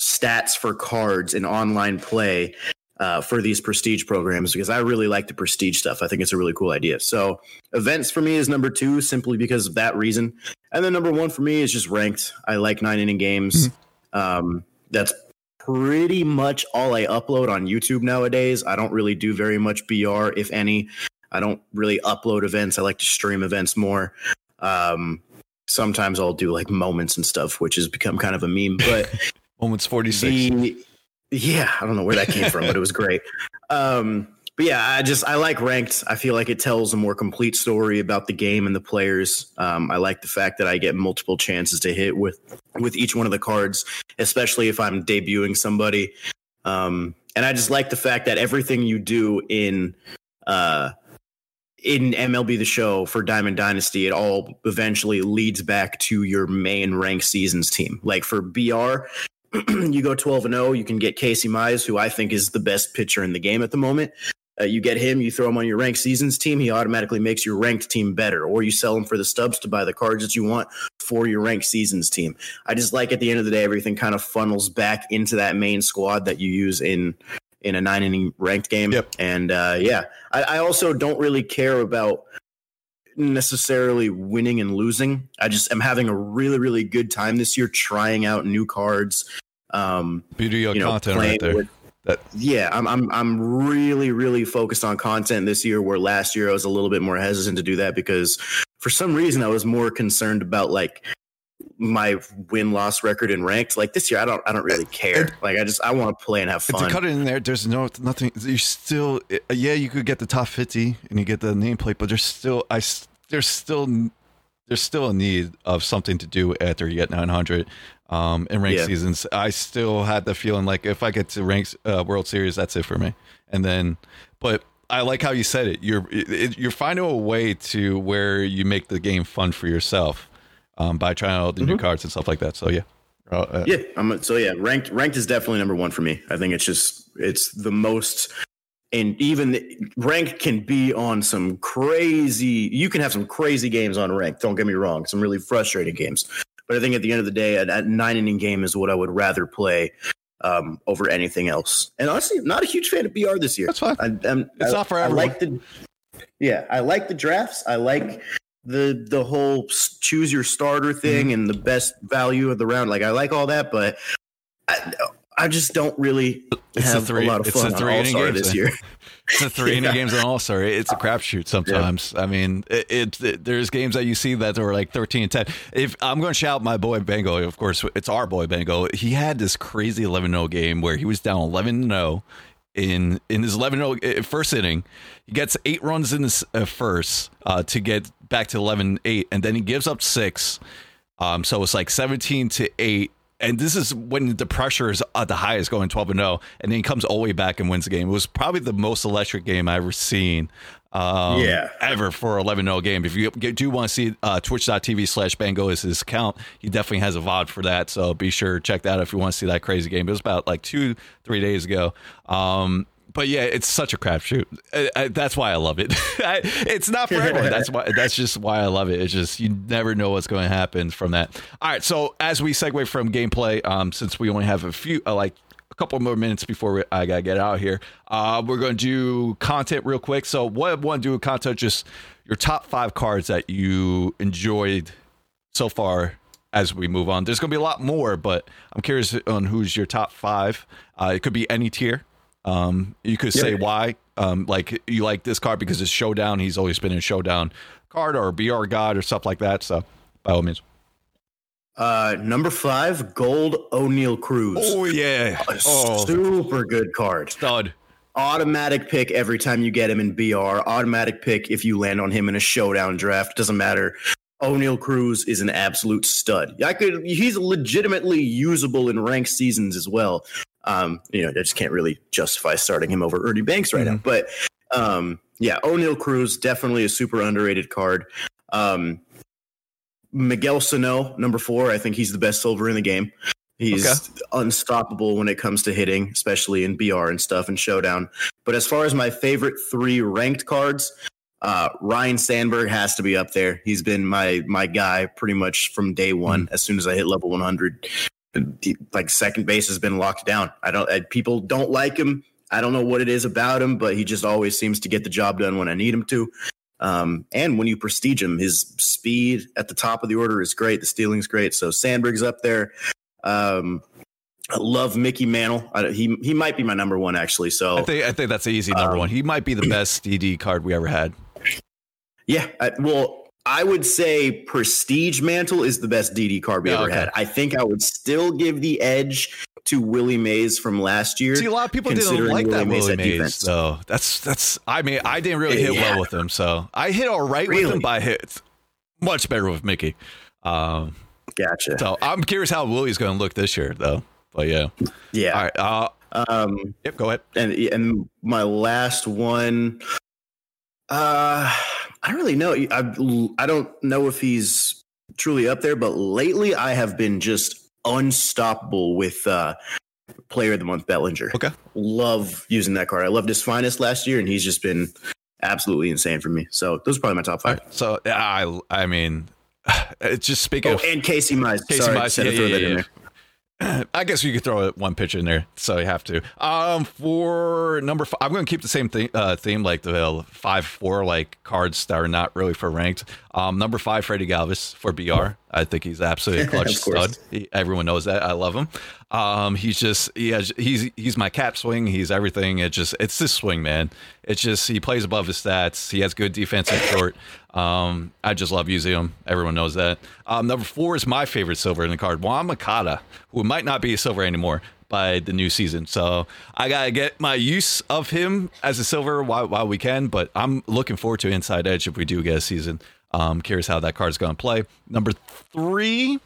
stats for cards in online play uh, for these prestige programs because I really like the prestige stuff. I think it's a really cool idea. So events for me is number two simply because of that reason, and then number one for me is just ranked. I like nine inning games. Mm-hmm. Um, that's pretty much all I upload on YouTube nowadays. I don't really do very much BR, if any. I don't really upload events. I like to stream events more. Um, sometimes I'll do like moments and stuff, which has become kind of a meme. But moments forty six. Yeah, I don't know where that came from, but it was great. Um, but yeah, I just I like ranked. I feel like it tells a more complete story about the game and the players. Um, I like the fact that I get multiple chances to hit with with each one of the cards, especially if I'm debuting somebody. Um, and I just like the fact that everything you do in uh, in MLB the Show for Diamond Dynasty, it all eventually leads back to your main rank seasons team. Like for BR, you go 12 and 0, you can get Casey Mize, who I think is the best pitcher in the game at the moment. Uh, you get him, you throw him on your ranked seasons team, he automatically makes your ranked team better. Or you sell him for the stubs to buy the cards that you want for your ranked seasons team. I just like at the end of the day, everything kind of funnels back into that main squad that you use in in a nine inning ranked game. Yep. And uh, yeah, I, I also don't really care about necessarily winning and losing. I just am having a really, really good time this year trying out new cards. Um, Beauty of you know, content right there. With, that. Yeah, I'm I'm I'm really really focused on content this year. Where last year I was a little bit more hesitant to do that because for some reason I was more concerned about like my win loss record in ranked. Like this year, I don't I don't really care. Like I just I want to play and have fun. To cut it in there, there's no nothing. You still yeah, you could get the top fifty and you get the nameplate, but there's still I there's still there's still a need of something to do after you get 900 um, in ranked yeah. seasons. I still had the feeling like if I get to ranks uh, World Series, that's it for me. And then, but I like how you said it. You're it, you're finding a way to where you make the game fun for yourself um, by trying out the mm-hmm. new cards and stuff like that. So yeah. Uh, yeah, I'm, so yeah, ranked ranked is definitely number one for me. I think it's just it's the most and even the, rank can be on some crazy you can have some crazy games on rank don't get me wrong some really frustrating games but i think at the end of the day a, nine inning game is what i would rather play um, over anything else and honestly not a huge fan of br this year that's fine I, I'm, it's I, not for everyone. I like the yeah i like the drafts i like the the whole choose your starter thing mm-hmm. and the best value of the round like i like all that but I, I just don't really it's have a, three, a lot of fun It's a on All Star this year. it's a three inning games on All Star. It's a crapshoot sometimes. Yeah. I mean, it, it, it, there's games that you see that are like 13 and 10. If I'm going to shout my boy Bango, of course, it's our boy Bango. He had this crazy 11 0 game where he was down 11 0 in in his 11 0 uh, first inning. He gets eight runs in this uh, first uh, to get back to 11 8, and then he gives up six. Um, so it's like 17 to 8 and this is when the pressure is at the highest, going 12 and 0, and then he comes all the way back and wins the game. It was probably the most electric game I've ever seen. Um, yeah, ever for 11 0 game. If you do want to see uh, twitch.tv slash bango is his account, he definitely has a VOD for that. So be sure to check that out if you want to see that crazy game. It was about like two, three days ago. Um, but yeah, it's such a crapshoot. That's why I love it. I, it's not for everyone. That's why. That's just why I love it. It's just you never know what's going to happen from that. All right. So as we segue from gameplay, um, since we only have a few, uh, like a couple more minutes before I gotta get out here, uh, we're going to do content real quick. So what to do content, just your top five cards that you enjoyed so far as we move on. There's going to be a lot more, but I'm curious on who's your top five. Uh, it could be any tier. Um, you could say why. Um, like you like this card because it's showdown. He's always been a showdown card or BR god or stuff like that. So by all means. Uh, number five, Gold Oneil Cruz. Oh yeah, A oh super good card. stud. Automatic pick every time you get him in BR. Automatic pick if you land on him in a showdown draft. Doesn't matter. Oneil Cruz is an absolute stud. I could. He's legitimately usable in ranked seasons as well. Um, you know, I just can't really justify starting him over Ernie Banks right now. But um, yeah, Oneil Cruz definitely a super underrated card. Um, Miguel Sano, number four. I think he's the best silver in the game. He's Okay. unstoppable when it comes to hitting, especially in BR and stuff and showdown. But as far as my favorite three ranked cards, uh, Ryne Sandberg has to be up there. He's been my my guy pretty much from day one. As soon as I hit level 100, he- like second base has been locked down. I don't. I, people don't like him. I don't know what it is about him, but he just always seems to get the job done when I need him to. Um, and when you prestige him, his speed at the top of the order is great. The stealing's great. So Sandberg's up there. Um, I love Mickey Mantle. I, he he might be my number one actually. So I think I think that's the easy number Um, one. He might be the best DD card we ever had. Yeah, I, well, I would say Prestige Mantle is the best DD card we Yeah, ever okay. had. I think I would still give the edge to Willie Mays from last year. See, a lot of people didn't like that Willie Mays Willie Mays, defense. though. That's that's. I mean, I didn't really hit Yeah. well with him, so I hit all right with him, Really? but I hit much better with Mickey. Um, Gotcha. so I'm curious how Willie's going to look this year, though. But yeah, yeah. all right. Uh, Um, yep, go ahead. and and my last one, uh, I don't really know. I I don't know if he's truly up there, but lately I have been just unstoppable with uh, Player of the Month Bellinger. Okay. love using that card. I loved his finest last year, and he's just been absolutely insane for me. So those are probably my top five. right. So I I mean, it's just speaking Oh, of and Casey Mize. Casey Sorry, Mize, yeah, yeah, that in yeah, there. I guess you could throw one pitch in there, so you have to. Um, for number five, I'm going to keep the same thing, uh, theme, like the five, four, like cards that are not really for ranked. Um, number five, Freddie Galvis for BR. I think he's absolutely a clutch stud. He, everyone knows that. I love him. Um, he's just he has, he's he's my cap swing. He's everything. It just it's this swing, man. It's just he plays above his stats. He has good defense in short. Um, I just love using him. Everyone knows that. Um, number four is my favorite silver in the card, Juan Makata, who might not be a silver anymore by the new season. So I gotta get my use of him as a silver while, while we can. But I'm looking forward to Inside Edge if we do get a season. Um, curious how that card's gonna play. Number three.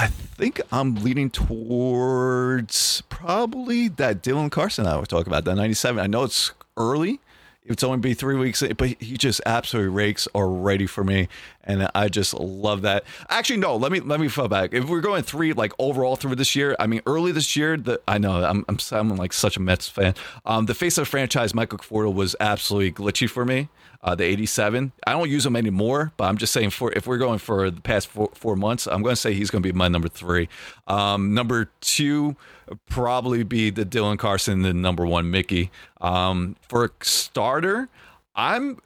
I think I'm leaning towards probably that Dylan Carlson I was talking about, that 97. I know it's early. It's only be three weeks, but he just absolutely rakes already for me, and I just love that. Actually, no, let me let me fall back. If we're going three, like overall through this year, I mean, early this year, the I know I'm I'm, I'm like such a Mets fan. Um, the face of the franchise, Michael Conforto, was absolutely glitchy for me. Uh, the 87. I don't use him anymore, but I'm just saying for if we're going for the past four, four months, I'm going to say he's going to be my number three. Um, number two, probably be the Dylan Carlson, the number one Mickey. Um, for a starter, I'm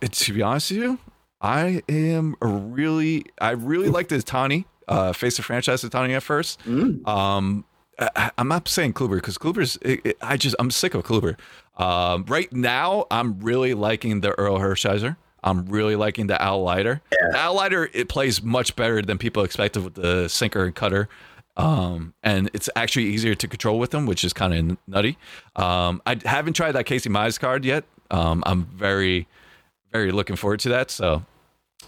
to be honest with you, I am a really, I really like the Tani uh, face of franchise Tani at first. Um, I, I'm not saying Kluber because Kluber's. It, it, I just I'm sick of Kluber. Um, right now, I'm really liking the Orel Hershiser. I'm really liking the Al Leiter. The Al Leiter it plays much better than people expected with the sinker and cutter. Um, and it's actually easier to control with them, which is kind of nutty. Um, I haven't tried that Casey Mize card yet. Um, I'm very, very looking forward to that. So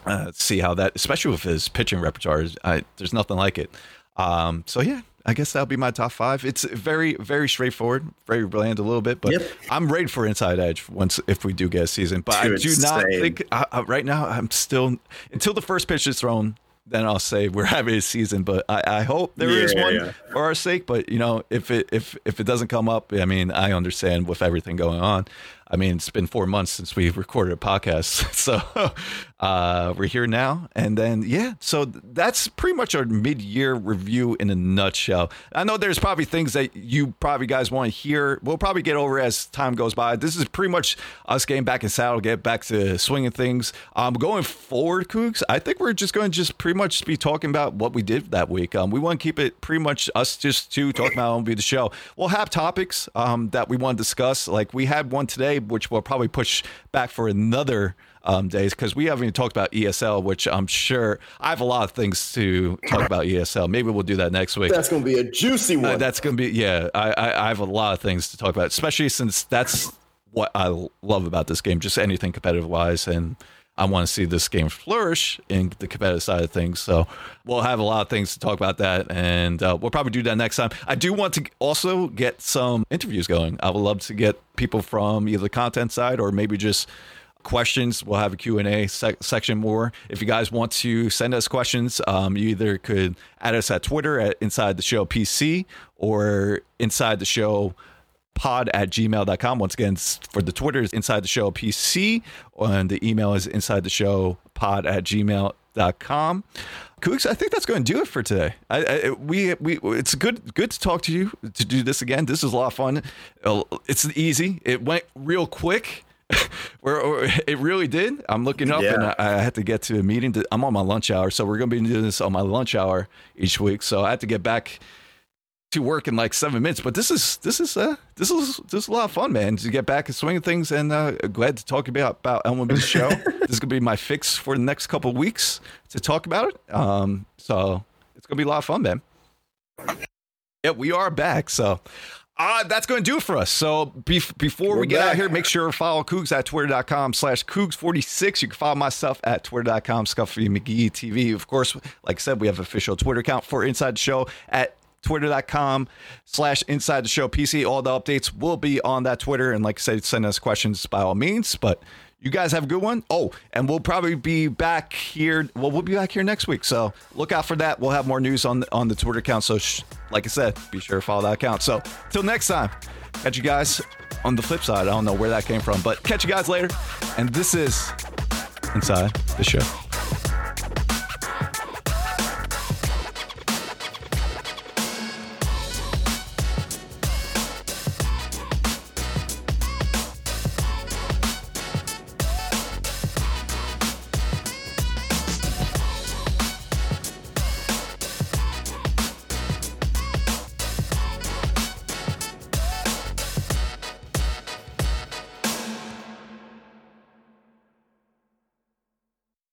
uh, see how that, especially with his pitching repertoire, I, there's nothing like it. Um, so yeah, I guess that'll be my top five. It's very, very straightforward, very bland a little bit, but Yep. I'm ready for Inside Edge once if we do get a season. But I do not same. think uh, uh, right now. I'm still until the first pitch is thrown. then I'll say we're having a season. But I, I hope there Yeah, is one yeah. for our sake. But you know, if it if if it doesn't come up, I mean, I understand with everything going on. I mean, it's been four months since we recorded a podcast, so uh, we're here now. And then, yeah, so that's pretty much our mid-year review in a nutshell. I know there's probably things that you probably guys want to hear. We'll probably get over as time goes by. This is pretty much us getting back in saddle, get back to swinging things. Um, going forward, Kooks, I think we're just going to just pretty much be talking about what we did that week. Um, we want to keep it pretty much us just two talking about MLB the show. We'll have topics um, that we want to discuss. Like we had one today, which we'll probably push back for another um, days because we haven't even talked about ESL, which I'm sure I have a lot of things to talk about ESL. Maybe we'll do that next week. That's going to be a juicy one. Uh, that's gonna be yeah. I, I I have a lot of things to talk about, especially since that's what I love about this game. Just anything competitive wise, and I want to see this game flourish in the competitive side of things. So we'll have a lot of things to talk about that, and uh, we'll probably do that next time. I do want to also get some interviews going. I would love to get people from either the content side or maybe just questions we'll have a q&a sec- section more if you guys want to send us questions um, you either could add us at twitter at inside the show pc or inside the show pod at gmail.com once again for the twitter is inside the show pc and the email is inside the show pod at gmail.com Kooks, I think that's going to do it for today. I, I, we we it's good good to talk to you to do this again. This is a lot of fun. It's easy. It went real quick. It really did. I'm looking up and I, I had to get to a meeting. To, I'm on my lunch hour, so we're going to be doing this on my lunch hour each week. So I had to get back to work in like seven minutes. But this is this is uh this is this is a lot of fun, man. To get back and swinging things, and uh, glad to talk about about MLB show. this is gonna be my fix for the next couple of weeks to talk about it. Um, so it's gonna be a lot of fun, man. Yeah, we are back. So. Uh, that's going to do it for us. So bef- before we We're get out here, make sure to follow Cougs at twitter.com slash Cougs46. You can follow myself at twitter.com, Scuffy McGee TV. Of course, like I said, we have official Twitter account for Inside the Show at twitter.com slash inside the show PC. All the updates will be on that Twitter. And like I said, send us questions by all means. But you guys have a good one. Oh, and we'll probably be back here. Well, we'll be back here next week. So look out for that. We'll have more news on the, on the Twitter account. So, sh- like I said, be sure to follow that account. So, till next time, catch you guys on the flip side. I don't know where that came from, but catch you guys later. And this is Inside the Show.